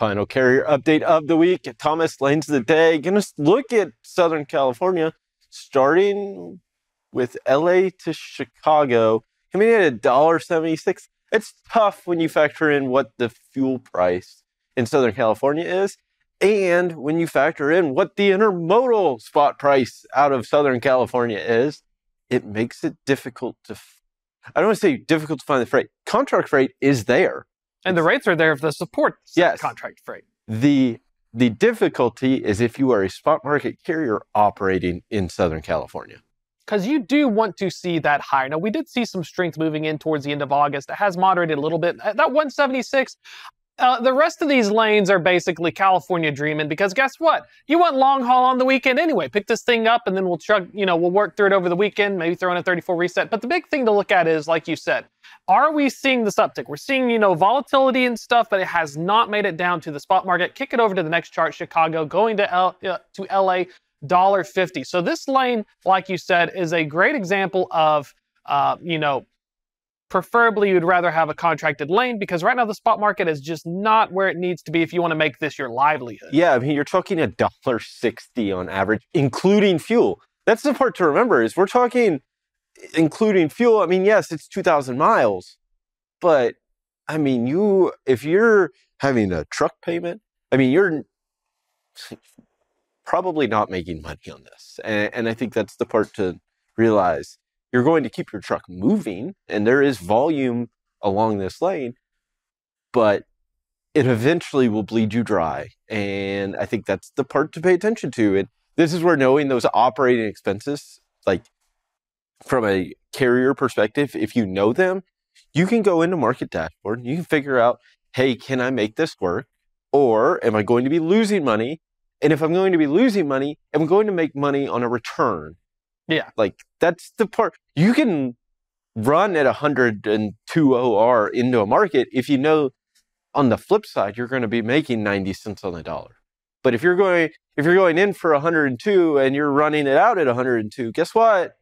Final carrier update of the week. Thomas lanes the day. Gonna look at Southern California, starting with LA to Chicago, coming in at $1.76. It's tough when you factor in what the fuel price in Southern California is, and when you factor in what the intermodal spot price out of Southern California is, it makes it difficult to. I don't want to say difficult to find the freight. Contract freight is there. And the rates are there to support Yes. contract freight. The the difficulty is if you are a spot market carrier operating in Southern California. Because you do want to see that higher. Now, we did see some strength moving in towards the end of August. It has moderated a little bit. That 176, uh, the rest of these lanes are basically California dreaming because guess what? You want long haul on the weekend anyway. Pick this thing up and then we'll chug, you know, we'll work through it over the weekend, maybe throw in a 34 reset. But the big thing to look at is, like you said, are we seeing this uptick? We're seeing, you know, volatility and stuff, but it has not made it down to the spot market. Kick it over to the next chart, Chicago, going to L, uh, to LA, dollar fifty. So this lane, like you said, is a great example of, uh, you know, preferably you'd rather have a contracted lane because right now the spot market is just not where it needs to be if you want to make this your livelihood. Yeah, I mean you're talking a dollar sixty on average, including fuel. That's the part to remember is we're talking including fuel. I mean, yes, it's two thousand miles, but I mean you if you're having a truck payment, I mean you're probably not making money on this. And, and I think that's the part to realize. You're going to keep your truck moving, and there is volume along this lane, but it eventually will bleed you dry. And I think that's the part to pay attention to. And this is where knowing those operating expenses, like from a carrier perspective, if you know them, you can go into market dashboard and you can figure out, hey, can I make this work? Or am I going to be losing money? And if I'm going to be losing money, am I going to make money on a return? Yeah. Like that's the part you can run at 102 OR into a market if you know on the flip side you're going to be making 90 cents on the dollar. But if you're going if you're going in for 102 and you're running it out at 102, guess what?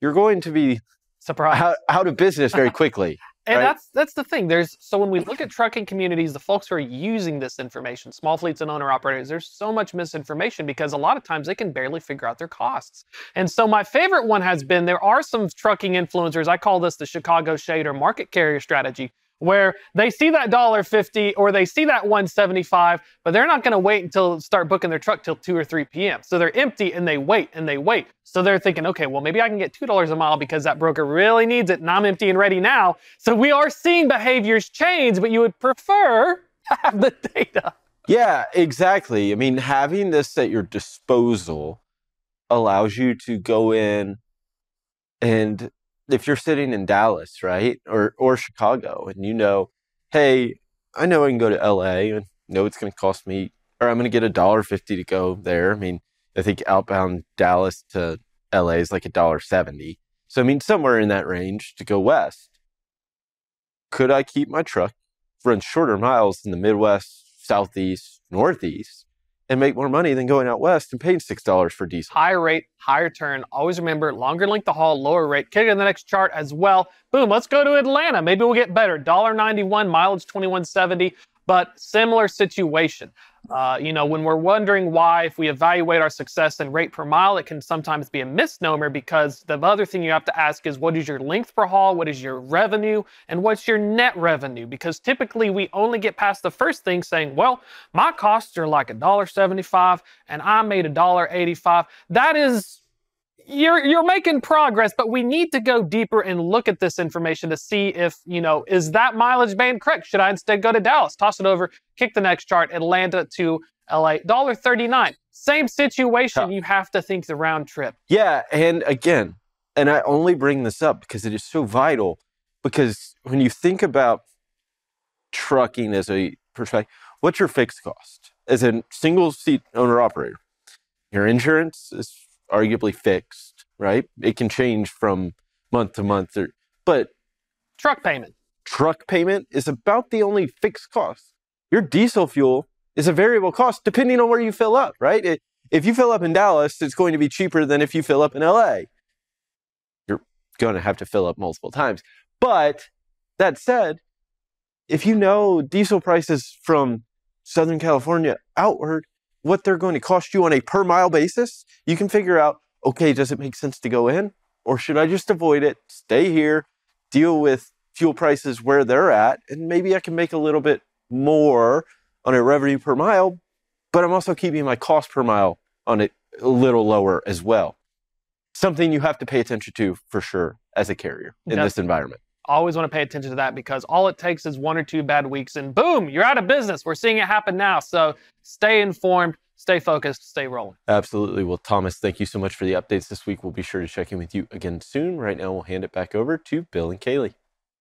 You're going to be Surprise. out, out of business very quickly. And right? that's that's the thing. There's so when we look at trucking communities, the folks who are using this information, small fleets and owner operators, there's so much misinformation because a lot of times they can barely figure out their costs. And so my favorite one has been there are some trucking influencers. I call this the Chicago Shade or market carrier strategy, where they see that dollar fifty or they see that 175, but they're not going to wait until start booking their truck till 2 or 3 p.m. So they're empty and they wait and they wait. So they're thinking, okay, well maybe I can get two dollars a mile because that broker really needs it and I'm empty and ready now. So we are seeing behaviors change, but you would prefer to have the data. Yeah, exactly. I mean, having this at your disposal allows you to go in and if you're sitting in Dallas, right? Or or Chicago and you know, hey, I know I can go to LA and know it's going to cost me or I'm going to get a dollar 50 to go there. I mean, I think outbound Dallas to LA is like a dollar 70. So I mean somewhere in that range to go west. Could I keep my truck run shorter miles in the Midwest, Southeast, Northeast, and make more money than going out west and paying six dollars for diesel. Higher rate, higher turn. Always remember longer length of haul, lower rate. Kick it in the next chart as well. Boom, let's go to Atlanta. Maybe we'll get better. $1.91, mileage 2170, but similar situation. Uh, you know, when we're wondering why, if we evaluate our success in rate per mile, it can sometimes be a misnomer because the other thing you have to ask is what is your length per haul, what is your revenue, and what's your net revenue? Because typically we only get past the first thing saying, well, my costs are like $1.75 and I made $1.85. That is you're you're making progress, but we need to go deeper and look at this information to see if, you know, is that mileage band correct? Should I instead go to Dallas? Toss it over, kick the next chart, Atlanta to LA. $1.39. Same situation. You have to think the round trip. Yeah, and again, and I only bring this up because it is so vital. Because when you think about trucking as a perspective, what's your fixed cost as a single seat owner operator? Your insurance is arguably fixed, right? It can change from month to month, or, but Truck payment. truck payment is about the only fixed cost. Your diesel fuel is a variable cost depending on where you fill up, right? It- if you fill up in Dallas, it's going to be cheaper than if you fill up in LA. You're going to have to fill up multiple times. But that said, if you know diesel prices from Southern California outward, what they're going to cost you on a per mile basis, you can figure out okay, does it make sense to go in? Or should I just avoid it, stay here, deal with fuel prices where they're at, and maybe I can make a little bit more on a revenue per mile, but I'm also keeping my cost per mile on it a little lower as well. Something you have to pay attention to for sure as a carrier in this environment. Always want to pay attention to that because all it takes is one or two bad weeks and boom, you're out of business. We're seeing it happen now. So stay informed, stay focused, stay rolling. Absolutely. Well, Thomas, thank you so much for the updates this week. We'll be sure to check in with you again soon. Right now, we'll hand it back over to Bill and Kaylee.